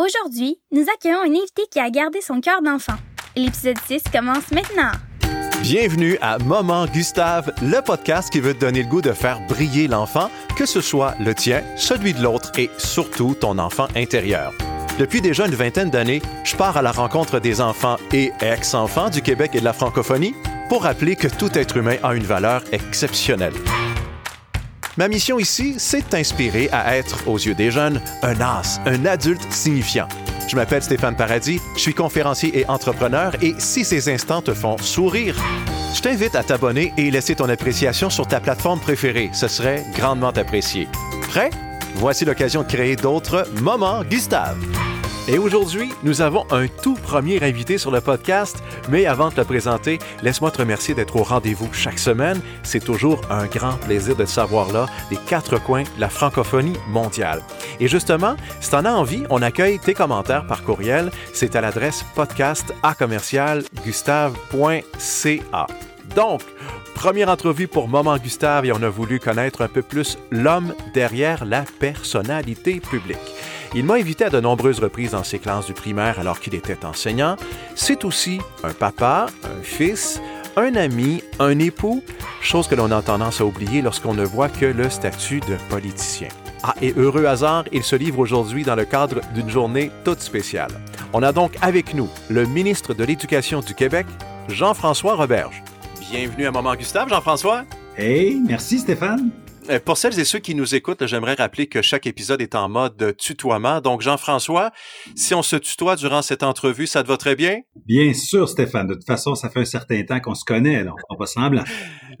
Aujourd'hui, nous accueillons une invitée qui a gardé son cœur d'enfant. L'épisode 6 commence maintenant. Bienvenue à Moment Gustave, le podcast qui veut te donner le goût de faire briller l'enfant, que ce soit le tien, celui de l'autre et surtout ton enfant intérieur. Depuis déjà une vingtaine d'années, je pars à la rencontre des enfants et ex-enfants du Québec et de la francophonie pour rappeler que tout être humain a une valeur exceptionnelle. Ma mission ici, c'est de t'inspirer à être, aux yeux des jeunes, un as, un adulte signifiant. Je m'appelle Stéphane Paradis, je suis conférencier et entrepreneur et si ces instants te font sourire, je t'invite à t'abonner et laisser ton appréciation sur ta plateforme préférée. Ce serait grandement apprécié. Prêt? Voici l'occasion de créer d'autres moments Gustave. Et aujourd'hui, nous avons un tout premier invité sur le podcast, mais avant de te présenter, laisse-moi te remercier d'être au rendez-vous chaque semaine. C'est toujours un grand plaisir de te savoir là, des quatre coins de la francophonie mondiale. Et justement, si tu en as envie, on accueille tes commentaires par courriel. C'est à l'adresse podcast à commercial gustave.ca. Donc, première entrevue pour Moment Gustave et on a voulu connaître un peu plus l'homme derrière la personnalité publique. Il m'a invité à de nombreuses reprises dans ses classes du primaire alors qu'il était enseignant. C'est aussi un papa, un fils, un ami, un époux, chose que l'on a tendance à oublier lorsqu'on ne voit que le statut de politicien. Ah, et heureux hasard, il se livre aujourd'hui dans le cadre d'une journée toute spéciale. On a donc avec nous le ministre de l'Éducation du Québec, Jean-François Roberge. Bienvenue à Moment Gustave, Jean-François. Hey, merci Stéphane. Euh, pour celles et ceux qui nous écoutent, j'aimerais rappeler que chaque épisode est en mode tutoiement. Donc, Jean-François, si on se tutoie durant cette entrevue, ça te va très bien? Bien sûr, Stéphane. De toute façon, ça fait un certain temps qu'on se connaît, alors on va semblant.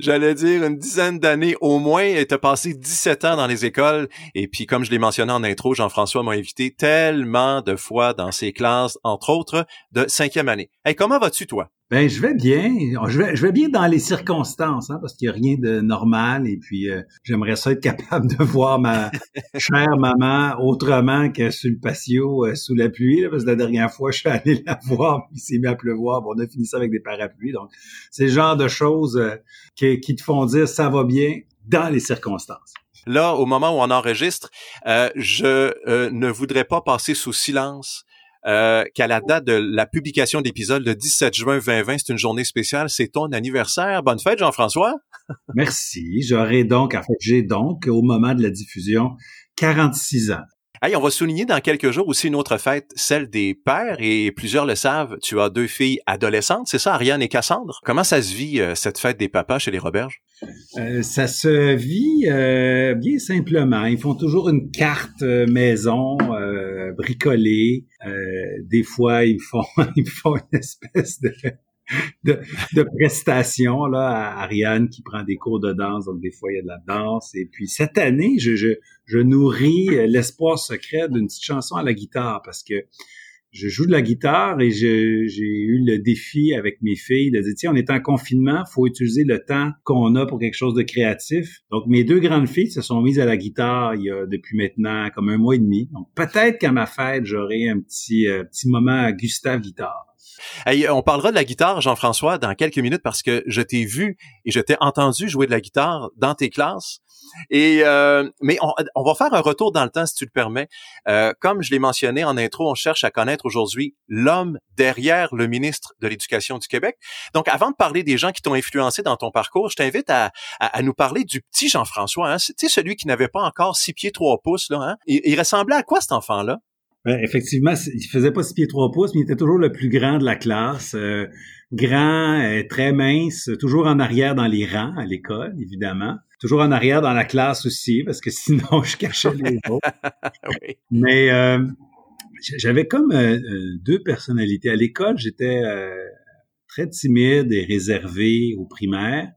J'allais dire une dizaine d'années au moins. Et t'as passé 17 ans dans les écoles. Et puis, comme je l'ai mentionné en intro, Jean-François m'a invité tellement de fois dans ses classes, entre autres, de cinquième année. Hey, comment vas-tu, toi? Ben, je vais bien. Je vais, je vais bien dans les circonstances, hein, parce qu'il n'y a rien de normal. Et puis, euh, j'aimerais ça être capable de voir ma chère maman autrement que sur le patio euh, sous la pluie. parce que la dernière fois, je suis allé la voir, puis il s'est mis à pleuvoir. Bon, on a fini ça avec des parapluies. Donc, c'est le genre de choses euh, qui, qui te font dire ça va bien dans les circonstances. Là, au moment où on enregistre, je ne voudrais pas passer sous silence euh, qu'à la date de la publication d'épisode le 17 juin 2020, c'est une journée spéciale, c'est ton anniversaire. Bonne fête, Jean-François. Merci. J'aurai donc, en fait, j'ai donc, au moment de la diffusion, 46 ans. Hey, on va souligner dans quelques jours aussi une autre fête, celle des pères, et plusieurs le savent, tu as deux filles adolescentes, c'est ça, Ariane et Cassandre? Comment ça se vit, euh, cette fête des papas chez les Roberges? Euh, ça se vit euh, bien simplement. Ils font toujours une carte maison bricolée. des fois, ils font, ils font une espèce de de, prestations là à Ariane qui prend des cours de danse. Donc des fois il y a de la danse. Et puis cette année je je, je nourris l'espoir secret d'une petite chanson à la guitare parce que je joue de la guitare et j'ai eu le défi avec mes filles de dire tiens on est en confinement faut utiliser le temps qu'on a pour quelque chose de créatif. Donc mes deux grandes filles se sont mises à la guitare il y a depuis maintenant comme un mois et demi. Donc peut-être qu'à ma fête j'aurai un petit euh, petit moment à Gustave guitare on parlera de la guitare, Jean-François, dans quelques minutes parce que je t'ai vu et je t'ai entendu jouer de la guitare dans tes classes. Et euh, mais on, va faire un retour dans le temps si tu le permets. Euh, comme je l'ai mentionné en intro, on cherche à connaître aujourd'hui l'homme derrière le ministre de l'Éducation du Québec. Donc, avant de parler des gens qui t'ont influencé dans ton parcours, je t'invite à, nous parler du petit Jean-François. Hein? Tu sais, celui qui n'avait pas encore six pieds trois pouces. Là, hein? il ressemblait à quoi cet enfant-là? Ben, effectivement, il faisait pas six pieds trois pouces, mais il était toujours le plus grand de la classe. Euh, grand, euh, très mince, toujours en arrière dans les rangs à l'école, évidemment. Toujours en arrière dans la classe aussi, parce que sinon je cachais les autres. Mais euh, j'avais comme deux personnalités. À l'école, j'étais très timide et réservé au primaire.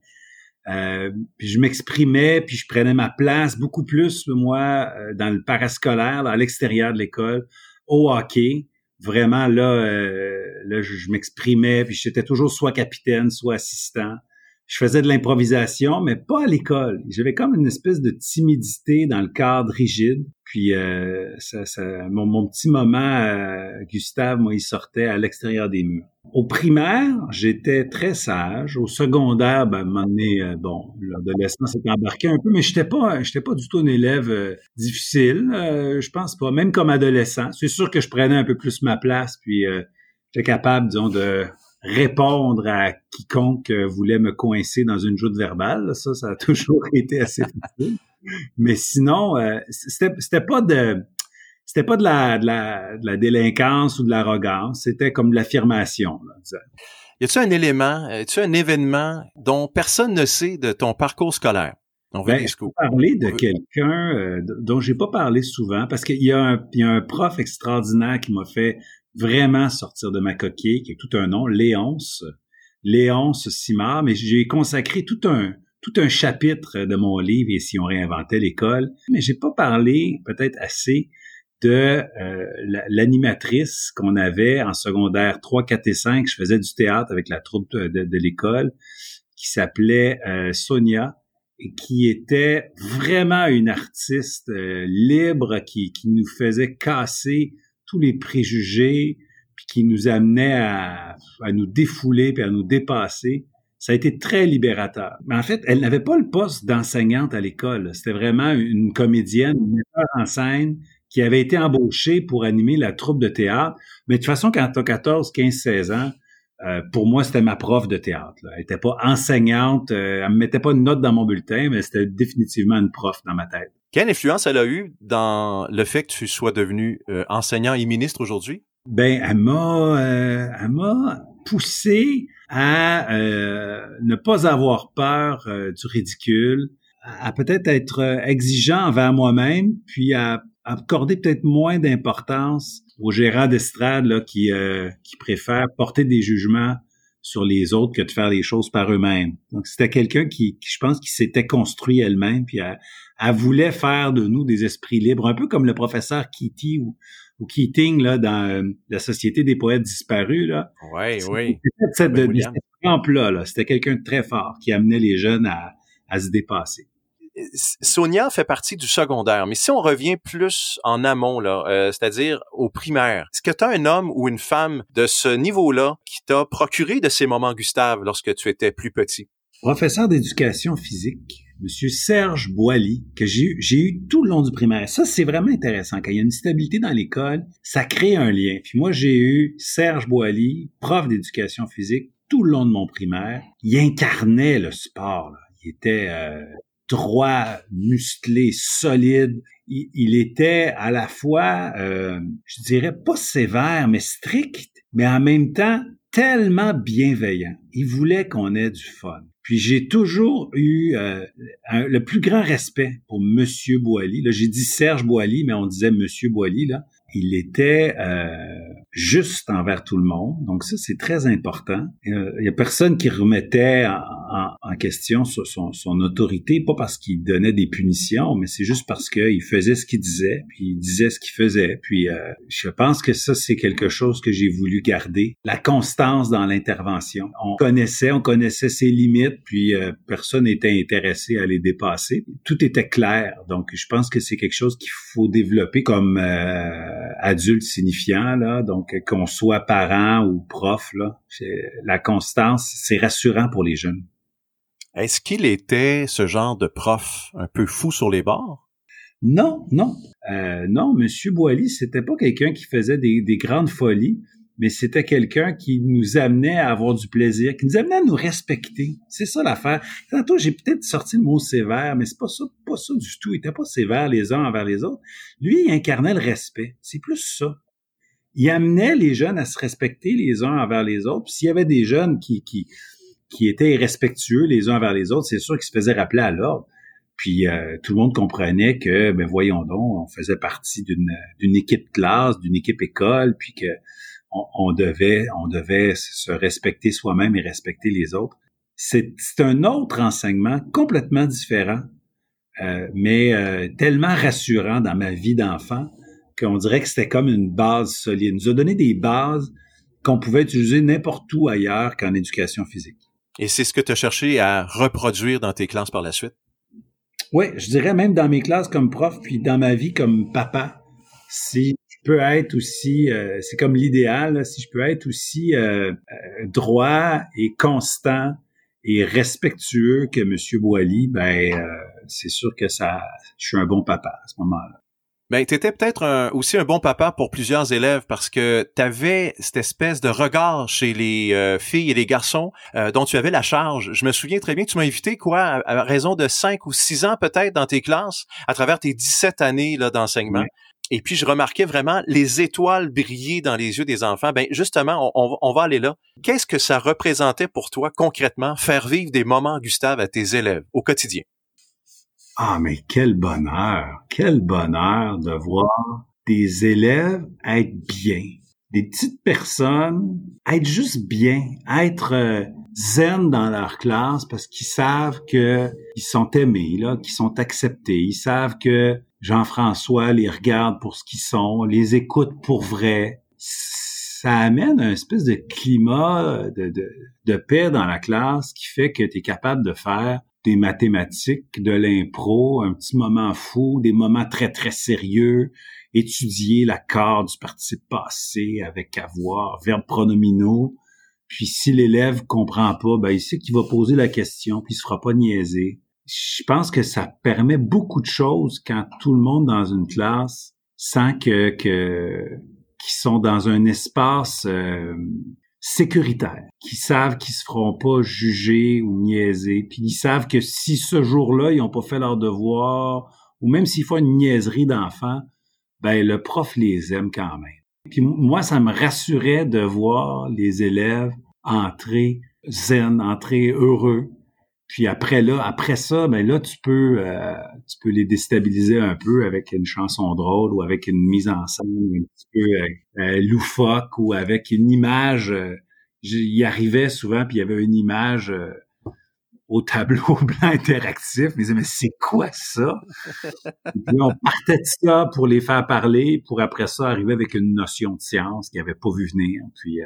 Euh, puis je m'exprimais, puis je prenais ma place beaucoup plus, moi, euh, dans le parascolaire, à l'extérieur de l'école, au hockey. Vraiment, là, euh, là je, m'exprimais, puis j'étais toujours soit capitaine, soit assistant. Je faisais de l'improvisation, mais pas à l'école. J'avais comme une espèce de timidité dans le cadre rigide. Puis euh, mon, petit moment, euh, Gustave, moi, il sortait à l'extérieur des murs. Au primaire, j'étais très sage. Au secondaire, ben, à un moment donné, euh, bon, l'adolescence s'est embarqué un peu, mais j'étais pas, j'étais pas du tout un élève euh, difficile. je pense pas, même comme adolescent. C'est sûr que je prenais un peu plus ma place, puis j'étais capable, disons, de répondre à quiconque voulait me coincer dans une joute verbale. Ça, ça a toujours été assez difficile. Mais sinon, euh, c'était, pas de c'était pas de la, de la, de la délinquance ou de l'arrogance, c'était comme de l'affirmation. Y a-tu un élément, y a-tu un événement dont personne ne sait de ton parcours scolaire? On va ben, parler de quelqu'un euh, dont j'ai pas parlé souvent parce qu'il y, a un, y a un prof extraordinaire qui m'a fait vraiment sortir de ma coquille, qui a tout un nom, Léonce, Léonce Simard, mais j'ai consacré tout un tout un chapitre de mon livre et si on réinventait l'école, mais j'ai pas parlé peut-être assez de euh, l'animatrice qu'on avait en secondaire 3, 4 et 5. Je faisais du théâtre avec la troupe de, l'école qui s'appelait euh, Sonia et qui était vraiment une artiste euh, libre qui nous faisait casser tous les préjugés, qui nous amenait à, nous défouler, puis à nous dépasser. Ça a été très libérateur. Mais en fait, elle n'avait pas le poste d'enseignante à l'école. C'était vraiment une comédienne, une metteur en scène qui avait été embauchée pour animer la troupe de théâtre. Mais de toute façon, quand tu as 14, 15, 16 ans, euh, pour moi, c'était ma prof de théâtre. Elle n'était pas enseignante, euh, elle me mettait pas une note dans mon bulletin, mais c'était définitivement une prof dans ma tête. Quelle influence elle a eu dans le fait que tu sois devenu euh, enseignant et ministre aujourd'hui? Ben, elle m'a, euh, elle m'a poussé à euh, ne pas avoir peur du ridicule, à, peut-être être exigeant envers moi-même, puis à, accorder peut-être moins d'importance aux gérants d'estrade là, qui, qui préfèrent porter des jugements sur les autres que de faire les choses par eux-mêmes. Donc c'était quelqu'un qui, je pense, qui s'était construit elle-même, puis elle, voulait faire de nous des esprits libres, un peu comme le professeur Kitty ou, ou Keating là dans euh, la Société des poètes disparus là. Oui, oui. C'était de, là. C'était quelqu'un de très fort qui amenait les jeunes à, à se dépasser. Sonia fait partie du secondaire, mais si on revient plus en amont, là, euh, c'est-à-dire au primaire, est-ce que tu as un homme ou une femme de ce niveau-là qui t'a procuré de ces moments, Gustave, lorsque tu étais plus petit? Professeur d'éducation physique, Monsieur Serge Boily, que j'ai eu, j'ai eu tout le long du primaire. Ça, c'est vraiment intéressant. Quand il y a une stabilité dans l'école, ça crée un lien. Puis moi, j'ai eu Serge Boily, prof d'éducation physique, tout le long de mon primaire. Il incarnait le sport. Là. Il était euh, droit, musclé, solide. Il, était à la fois, euh, je dirais pas sévère, mais strict, mais en même temps tellement bienveillant. Il voulait qu'on ait du fun. Puis j'ai toujours eu euh, le plus grand respect pour Monsieur Boily. Là, j'ai dit Serge Boily, mais on disait Monsieur Boily là il était euh, juste envers tout le monde. Donc ça, c'est très important. Euh, il y a personne qui remettait en, question son, son, autorité, pas parce qu'il donnait des punitions, mais c'est juste parce qu'il faisait ce qu'il disait, puis il disait ce qu'il faisait. Puis euh, je pense que ça, c'est quelque chose que j'ai voulu garder. La constance dans l'intervention. On connaissait, on connaissait ses limites, puis personne n'était intéressé à les dépasser. Tout était clair. Donc je pense que c'est quelque chose qu'il faut développer comme euh, adulte signifiant, là, donc qu'on soit parent ou prof, là, la constance, c'est rassurant pour les jeunes. Est-ce qu'il était ce genre de prof un peu fou sur les bords? Non, non. Euh, non, Monsieur Boily, c'était pas quelqu'un qui faisait des, des grandes folies mais c'était quelqu'un qui nous amenait à avoir du plaisir, qui nous amenait à nous respecter. C'est ça l'affaire. Tantôt, j'ai peut-être sorti le mot sévère, mais c'est pas ça, pas ça du tout. Il était pas sévère les uns envers les autres. Lui, il incarnait le respect. C'est plus ça. Il amenait les jeunes à se respecter les uns envers les autres. S'il y avait des jeunes qui, étaient irrespectueux les uns envers les autres, c'est sûr qu'ils se faisaient rappeler à l'ordre. Puis euh, tout le monde comprenait que, ben voyons donc, on faisait partie d'une équipe classe, d'une équipe école, puis que on, devait, on devait se respecter soi-même et respecter les autres. C'est un autre enseignement complètement différent, euh, mais euh, tellement rassurant dans ma vie d'enfant qu'on dirait que c'était comme une base solide. Il nous a donné des bases qu'on pouvait utiliser n'importe où ailleurs qu'en éducation physique. Et c'est ce que tu as cherché à reproduire dans tes classes par la suite? Oui, je dirais même dans mes classes comme prof, puis dans ma vie comme papa, si je peux être aussi, euh, c'est comme l'idéal, si je peux être aussi euh, euh, droit et constant et respectueux que M. Boily, ben c'est sûr que ça, je suis un bon papa à ce moment-là. Ben, tu étais peut-être aussi un bon papa pour plusieurs élèves parce que tu avais cette espèce de regard chez les euh, filles et les garçons euh, dont tu avais la charge. Je me souviens très bien que tu m'as invité, quoi, à, raison de 5 ou 6 ans peut-être dans tes classes, à travers tes 17 années là d'enseignement. Et puis, je remarquais vraiment les étoiles briller dans les yeux des enfants. Ben, justement, on, on va aller là. Qu'est-ce que ça représentait pour toi concrètement, faire vivre des moments, Gustave, à tes élèves au quotidien? Ah, mais quel bonheur, quel bonheur de voir des élèves être bien, des petites personnes être juste bien, être euh, zen dans leur classe parce qu'ils savent que ils sont aimés, là, qu'ils sont acceptés, ils savent que Jean-François les regarde pour ce qu'ils sont, les écoute pour vrai. Ça amène un espèce de climat de, de, de paix dans la classe qui fait que tu es capable de faire des mathématiques, de l'impro, un petit moment fou, des moments très, très sérieux, étudier l'accord du participe passé avec avoir, verbes pronominaux. Puis si l'élève comprend pas, ben il sait qu'il va poser la question, puis il se fera pas niaiser. Je pense que ça permet beaucoup de choses quand tout le monde dans une classe sent que, que qu'ils sont dans un espace euh, sécuritaires, qui savent qu'ils se feront pas juger ou niaiser, puis ils savent que si ce jour-là, ils ont pas fait leur devoir, ou même s'ils font une niaiserie d'enfant, ben le prof les aime quand même. Puis moi, ça me rassurait de voir les élèves entrer zen, entrer heureux. Puis après là, après ça, ben là tu peux euh, tu peux les déstabiliser un peu avec une chanson drôle ou avec une mise en scène un petit peu euh, euh, loufoque ou avec une image. Euh, y arrivait souvent puis il y avait une image au tableau blanc interactif. Mais mais c'est quoi ça? Puis on partait de ça pour les faire parler, pour après ça arriver avec une notion de science qu'ils n'avaient pas vu venir. Puis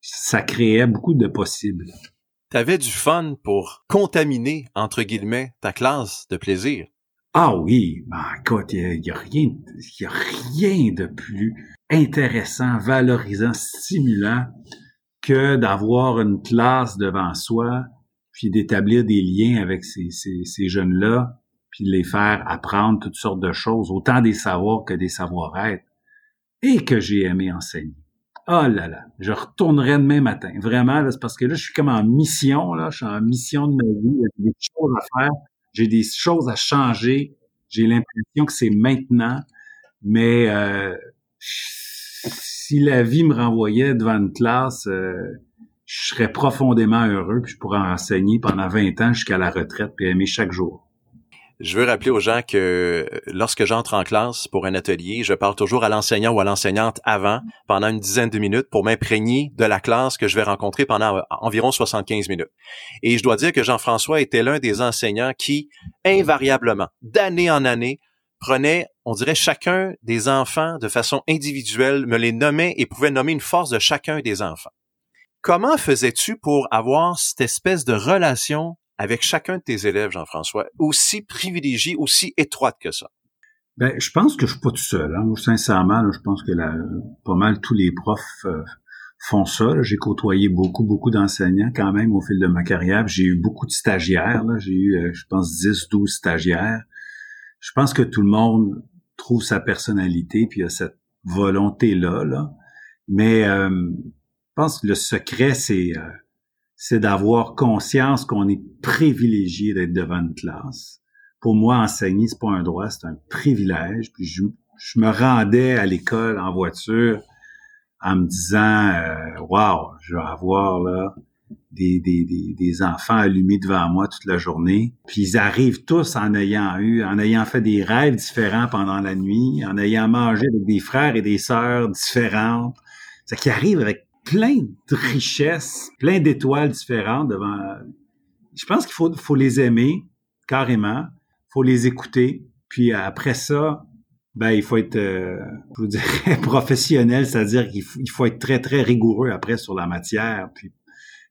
ça créait beaucoup de possibles t'avais du fun pour contaminer, entre guillemets, ta classe de plaisir. Ah oui, ben écoute, il y, a, rien, a rien de plus intéressant, valorisant, stimulant que d'avoir une classe devant soi, puis d'établir des liens avec ces jeunes-là, puis de les faire apprendre toutes sortes de choses, autant des savoirs que des savoir-être, et que j'ai aimé enseigner. Oh là là, je retournerai demain matin. Vraiment, c'est parce que là, je suis comme en mission, là, je suis en mission de ma vie, j'ai des choses à faire, j'ai des choses à changer, j'ai l'impression que c'est maintenant, mais euh, si la vie me renvoyait devant une classe, euh, je serais profondément heureux, puis je pourrais enseigner pendant 20 ans jusqu'à la retraite, puis aimer chaque jour. Je veux rappeler aux gens que lorsque j'entre en classe pour un atelier, je parle toujours à l'enseignant ou à l'enseignante avant, pendant une dizaine de minutes, pour m'imprégner de la classe que je vais rencontrer pendant euh, environ 75 minutes. Et je dois dire que Jean-François était l'un des enseignants qui, invariablement, d'année en année, prenait, on dirait, chacun des enfants de façon individuelle, me les nommait et pouvait nommer une force de chacun des enfants. Comment faisais-tu pour avoir cette espèce de relation avec chacun de tes élèves, Jean-François, aussi privilégié, aussi étroite que ça? Ben, je pense que je suis pas tout seul. Hein. Sincèrement, je pense que pas mal tous les profs euh, font ça. J'ai côtoyé beaucoup, beaucoup d'enseignants quand même au fil de ma carrière. J'ai eu beaucoup de stagiaires. J'ai eu, euh, je pense, 10, 12 stagiaires. Je pense que tout le monde trouve sa personnalité puis a cette volonté-là. Là. Mais euh, je pense que le secret, c'est c'est d'avoir conscience qu'on est privilégié d'être devant une classe. Pour moi, enseigner, c'est pas un droit, c'est un privilège. Puis je, me rendais à l'école en voiture en me disant euh, Wow, je vais avoir là des, des, des, des, enfants allumés devant moi toute la journée. Puis ils arrivent tous en ayant eu, en ayant fait des rêves différents pendant la nuit, en ayant mangé avec des frères et des sœurs différentes. C'est qu'ils arrivent avec plein de richesses, plein d'étoiles différentes devant. Je pense qu'il faut, les aimer carrément, faut les écouter, puis après ça, ben il faut être, euh, je vous dirais, professionnel, c'est-à-dire qu'il faut, être très très rigoureux après sur la matière.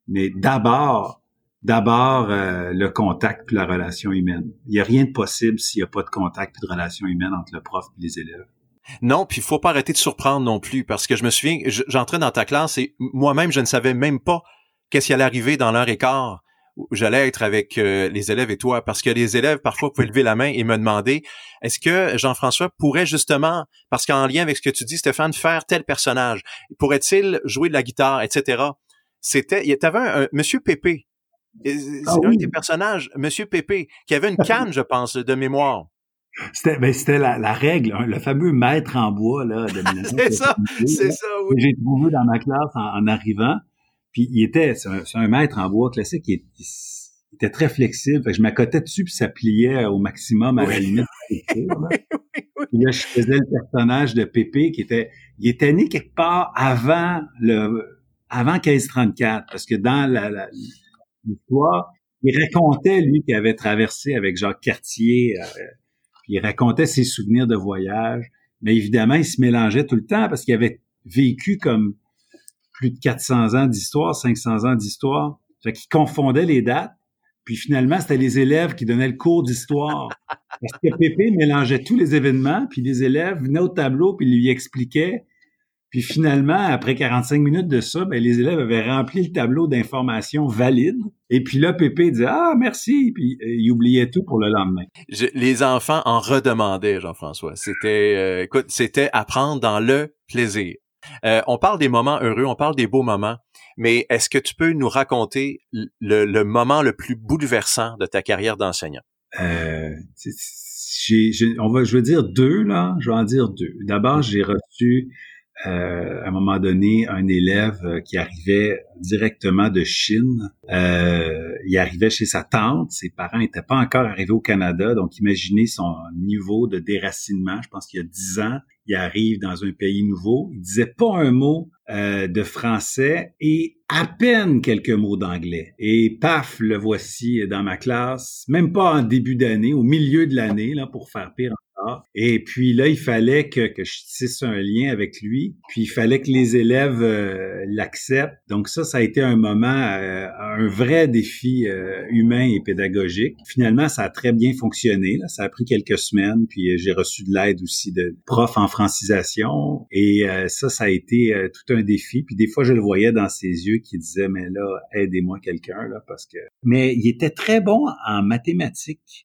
Mais d'abord, d'abord euh, le contact puis la relation humaine. Il n'y a rien de possible s'il n'y a pas de contact et de relation humaine entre le prof et les élèves. Non, puis il faut pas arrêter de surprendre non plus, parce que je me souviens, j'entrais dans ta classe et moi-même, je ne savais même pas qu'est-ce qui allait arriver dans l'heure et quart. J'allais être avec euh, les élèves et toi, parce que les élèves parfois pouvaient lever la main et me demander est-ce que Jean-François pourrait justement, parce qu'en lien avec ce que tu dis, Stéphane, faire tel personnage, pourrait-il jouer de la guitare, etc. C'était, il y avait un, Monsieur Pépé, ah c'est un des personnages, Monsieur Pépé, qui avait une canne, je pense, de mémoire. C'était, ben, c'était la, la, règle, hein, le fameux maître en bois là. De c'est ça, c'est ça. Oui. J'ai trouvé dans ma classe en, arrivant. Puis il était, c'est un, maître en bois classique. Il, était très flexible. Fait que je m'accotais dessus puis ça pliait au maximum à la limite. oui, puis là, je faisais le personnage de Pépé qui était, il était né quelque part avant le, avant 1534 parce que dans la, l'histoire, il racontait lui qui avait traversé avec Jacques Cartier. Euh, il racontait ses souvenirs de voyage, mais évidemment, il se mélangeait tout le temps parce qu'il avait vécu comme plus de 400 ans d'histoire, 500 ans d'histoire. Fait qu'il confondait les dates. Puis finalement, c'était les élèves qui donnaient le cours d'histoire. Parce que Pépé mélangeait tous les événements, puis les élèves venaient au tableau, puis lui expliquaient puis finalement, après 45 minutes de ça, ben, les élèves avaient rempli le tableau d'informations valides. Et puis là, Pépé disait Ah, merci. Puis euh, il oubliait tout pour le lendemain. les enfants en redemandaient, Jean-François. C'était euh, écoute, c'était apprendre dans le plaisir. Euh, on parle des moments heureux, on parle des beaux moments, mais est-ce que tu peux nous raconter le, moment le plus bouleversant de ta carrière d'enseignant? Euh, on va, je veux dire deux, là. Je vais en dire deux. D'abord, j'ai reçu euh, à un moment donné un élève euh, qui arrivait directement de Chine. Euh, il arrivait chez sa tante, ses parents n'étaient pas encore arrivés au Canada, donc imaginez son niveau de déracinement. Je pense qu'il y a dix ans, il arrive dans un pays nouveau, il disait pas un mot euh, de français et à peine quelques mots d'anglais. Et paf, le voici dans ma classe, même pas en début d'année, au milieu de l'année, là, pour faire pire et puis là, il fallait que, que je tisse un lien avec lui. Puis il fallait que les élèves euh, l'acceptent. Donc ça, ça a été un moment, euh, un vrai défi euh, humain et pédagogique. Finalement, ça a très bien fonctionné. Là. Ça a pris quelques semaines. Puis j'ai reçu de l'aide aussi de profs en francisation. Et ça, ça a été tout un défi. Puis des fois, je le voyais dans ses yeux qui disait, mais là, aidez-moi quelqu'un là, parce que. Mais il était très bon en mathématiques.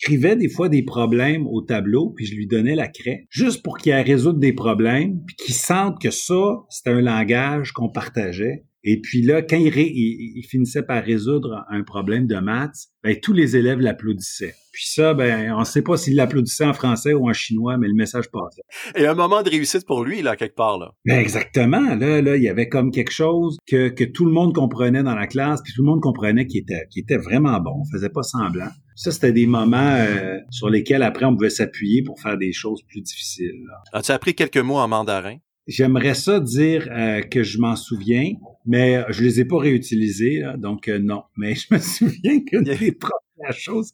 Écrivait des fois des problèmes au tableau, puis je lui donnais la craie, juste pour qu'il résoudre des problèmes, puis qu'il sente que ça, c'était un langage qu'on partageait. Et puis là, quand il, il, finissait par résoudre un problème de maths, ben, tous les élèves l'applaudissaient. Puis ça, ben, on ne sait pas s'il l'applaudissait en français ou en chinois, mais le message passait. Et un moment de réussite pour lui, là, quelque part, là. Ben, exactement. Là, là, il y avait comme quelque chose que, que tout le monde comprenait dans la classe, puis tout le monde comprenait qu'il était, qu'il était vraiment bon. On faisait pas semblant. Ça, c'était des moments euh, sur lesquels après on pouvait s'appuyer pour faire des choses plus difficiles. As-tu appris quelques mots en mandarin? J'aimerais ça dire euh, que je m'en souviens, mais je les ai pas réutilisés, donc euh, non. Mais je me souviens que des premières choses,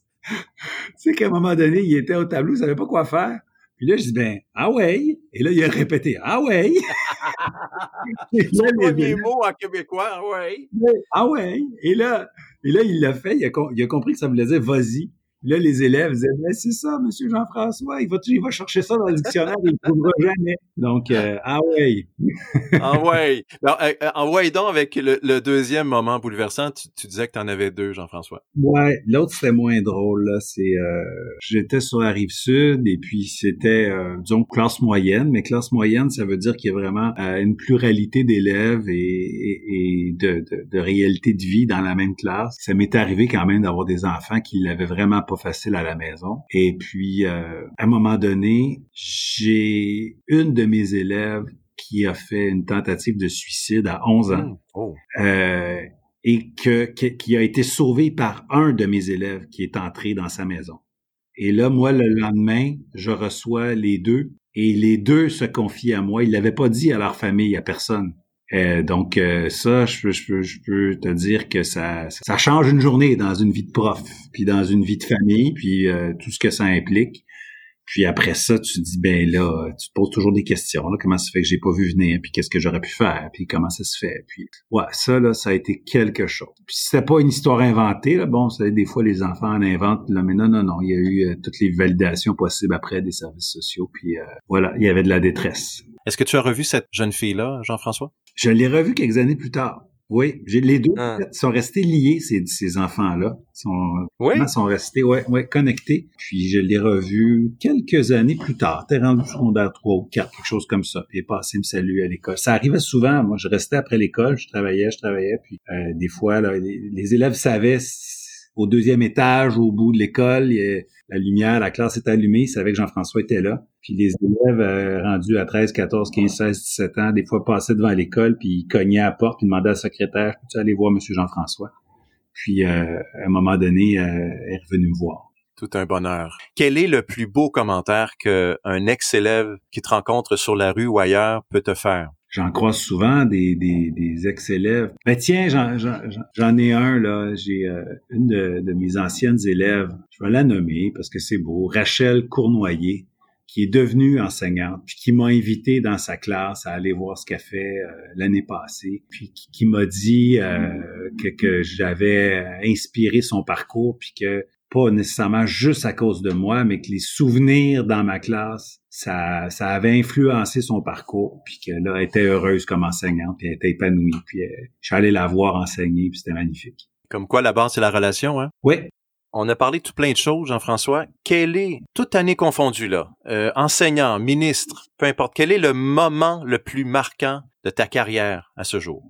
c'est qu'à un moment donné, il était au tableau, il savait pas quoi faire. Puis là, je dis, ben, ah ouais. Et là, il a répété, ah ouais. Son premier mot en québécois, ah ouais. Ah ouais. Et là, et là, il l'a fait, il a, il a compris que ça voulait dire vas-y. Là, les élèves disaient, ben, c'est ça, monsieur Jean-François, il va, il va chercher ça dans le dictionnaire, il ne trouvera jamais. Donc, euh, ah ouais. ah ouais. Alors, euh, euh, ouais donc avec le, deuxième moment bouleversant, tu, tu disais que tu en avais deux, Jean-François. Ouais, l'autre c'était moins drôle. Là. C'est, euh, j'étais sur la rive sud et puis c'était, euh, disons, classe moyenne. Mais classe moyenne, ça veut dire qu'il y a vraiment une pluralité d'élèves et, et, et de, de, de réalité de vie dans la même classe. Ça m'est arrivé quand même d'avoir des enfants qui l'avaient vraiment facile à la maison. Et puis, euh, à un moment donné, j'ai une de mes élèves qui a fait une tentative de suicide à 11 ans. Mmh. Oh. Euh, et que, qui a été sauvée par un de mes élèves qui est entré dans sa maison. Et là, moi, le lendemain, je reçois les deux et les deux se confient à moi. Ils l'avaient pas dit à leur famille, à personne. Euh, donc euh, ça, je peux, je, je peux te dire que ça, ça change une journée dans une vie de prof, puis dans une vie de famille, puis euh, tout ce que ça implique. Puis après ça, tu te dis, ben là, tu te poses toujours des questions. Là, comment ça fait que j'ai pas vu venir? Puis qu'est-ce que j'aurais pu faire? Puis comment ça se fait? Puis ouais, ça, là, ça a été quelque chose. Puis c'était pas une histoire inventée, là. Bon, c'est des fois, les enfants en inventent, là, mais non, non, non. Il y a eu euh, toutes les validations possibles après des services sociaux. Puis euh, voilà, il y avait de la détresse. Est-ce que tu as revu cette jeune fille-là, Jean-François? Je l'ai revue quelques années plus tard. Oui, j'ai les deux Ah. sont restés liés ces, ces enfants-là. Sont Oui? sont restés ouais, ouais, connectés. Puis je l'ai revu quelques années plus tard. T'es rendu secondaire 3 ou 4, quelque chose comme ça. Puis il est passé me saluer à l'école. Ça arrivait souvent. Moi, je restais après l'école, je travaillais, je travaillais. Puis euh, des fois, là, les, les élèves savaient au deuxième étage, au bout de l'école, il la lumière, la classe était allumée, ils savaient que Jean-François était là. Puis les élèves euh, rendus à 13, 14, 15, 16, 17 ans, des fois passaient devant l'école, puis ils cognaient à la porte, puis demandaient à la secrétaire, peux-tu aller voir Monsieur Jean-François? Puis euh, à un moment donné, euh, elle est revenue me voir. Tout un bonheur. Quel est le plus beau commentaire qu'un ex-élève qui te rencontre sur la rue ou ailleurs peut te faire? J'en croise souvent des, des, ex-élèves. Ben tiens, j'en, ai un, là. J'ai euh, une de, de mes anciennes élèves. Je vais la nommer parce que c'est beau. Rachel Cournoyer, qui est devenue enseignante, puis qui m'a invité dans sa classe à aller voir ce qu'elle fait euh, l'année passée, puis qui, qui m'a dit euh, que, que j'avais inspiré son parcours, puis que pas nécessairement juste à cause de moi, mais que les souvenirs dans ma classe, ça, ça avait influencé son parcours, puis que là, elle était heureuse comme enseignante, puis elle était épanouie, puis euh, je suis allé la voir enseigner, puis c'était magnifique. Comme quoi, la base, c'est la relation, hein? Oui, On a parlé de tout plein de choses, Jean-François. Quel est, toute année confondue, là, euh, enseignant, ministre, peu importe, quel est le moment le plus marquant de ta carrière à ce jour?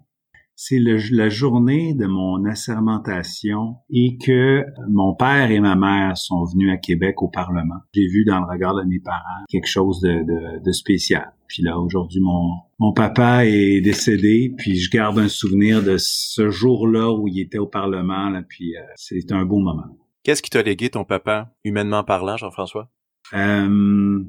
C'est la journée de mon assermentation et que mon père et ma mère sont venus à Québec au Parlement. J'ai vu dans le regard de mes parents quelque chose de, de- de spécial. Puis là, aujourd'hui, mon, mon papa est décédé, puis je garde un souvenir de ce jour-là où il était au Parlement, là, puis euh, c'est un beau moment. Qu'est-ce qui t'a légué ton papa, humainement parlant, Jean-François? Euh,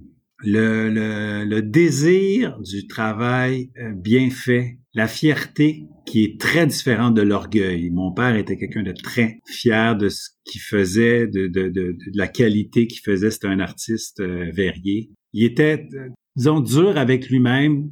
le, le, le désir du travail euh, bien fait, la fierté qui est très différente de l'orgueil. Mon père était quelqu'un de très fier de ce qu'il faisait, de, de, de, de la qualité qu'il faisait. C'était un artiste euh, verrier. Il était, euh, disons, dur avec lui-même,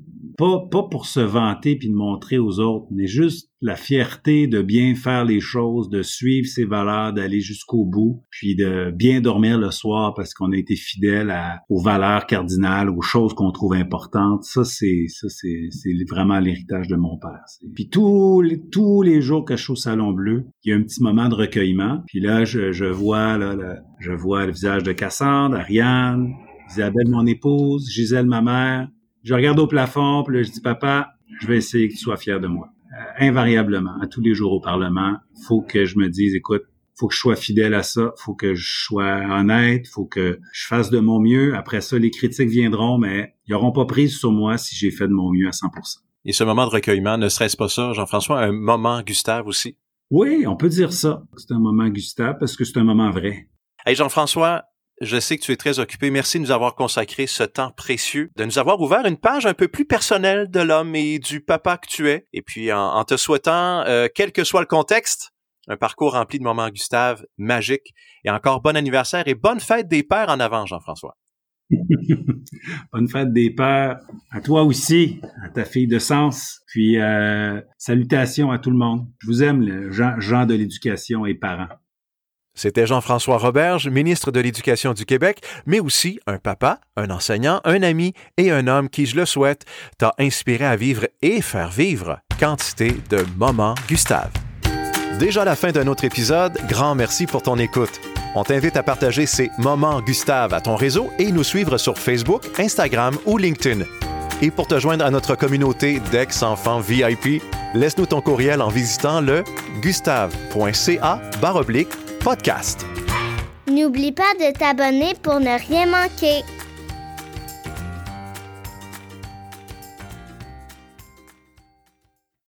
pas, pour se vanter puis de montrer aux autres, mais juste la fierté de bien faire les choses, de suivre ses valeurs, d'aller jusqu'au bout, puis de bien dormir le soir parce qu'on a été fidèle aux valeurs cardinales, aux choses qu'on trouve importantes. Ça, c'est ça, c'est vraiment l'héritage de mon père. Puis tous les, tous jours que je suis au Salon Bleu, il y a un petit moment de recueillement. Puis là, je, vois là, je vois le visage de Cassandre, Ariane, Isabelle, mon épouse, Gisèle, ma mère. Je regarde au plafond, puis là, je dis, papa, je vais essayer que tu sois fier de moi. Euh, invariablement, à tous les jours au Parlement, faut que je me dise, écoute, faut que je sois fidèle à ça, faut que je sois honnête, faut que je fasse de mon mieux. Après ça, les critiques viendront, mais ils n'auront pas prise sur moi si j'ai fait de mon mieux à 100%. Et ce moment de recueillement, ne serait-ce pas ça, Jean-François, un moment Gustave aussi? Oui, on peut dire ça. C'est un moment Gustave parce que c'est un moment vrai. Hey Jean-François, je sais que tu es très occupé. Merci de nous avoir consacré ce temps précieux, de nous avoir ouvert une page un peu plus personnelle de l'homme et du papa que tu es. Et puis en, te souhaitant, euh, quel que soit le contexte, un parcours rempli de moments Gustave, magique. Et encore bon anniversaire et bonne fête des pères en avant, Jean-François. Bonne fête des pères à toi aussi, à ta fille de sens. Puis euh, salutations à tout le monde. Je vous aime, les gens, gens de l'éducation et parents. C'était Jean-François Roberge, ministre de l'Éducation du Québec, mais aussi un papa, un enseignant, un ami et un homme qui, je le souhaite, t'a inspiré à vivre et faire vivre quantité de moments Gustave. Déjà la fin d'un autre épisode, grand merci pour ton écoute. On t'invite à partager ces moments Gustave à ton réseau et nous suivre sur Facebook, Instagram ou LinkedIn. Et pour te joindre à notre communauté d'ex-enfants VIP, laisse-nous ton courriel en visitant le gustave.ca N'oublie pas de t'abonner pour ne rien manquer.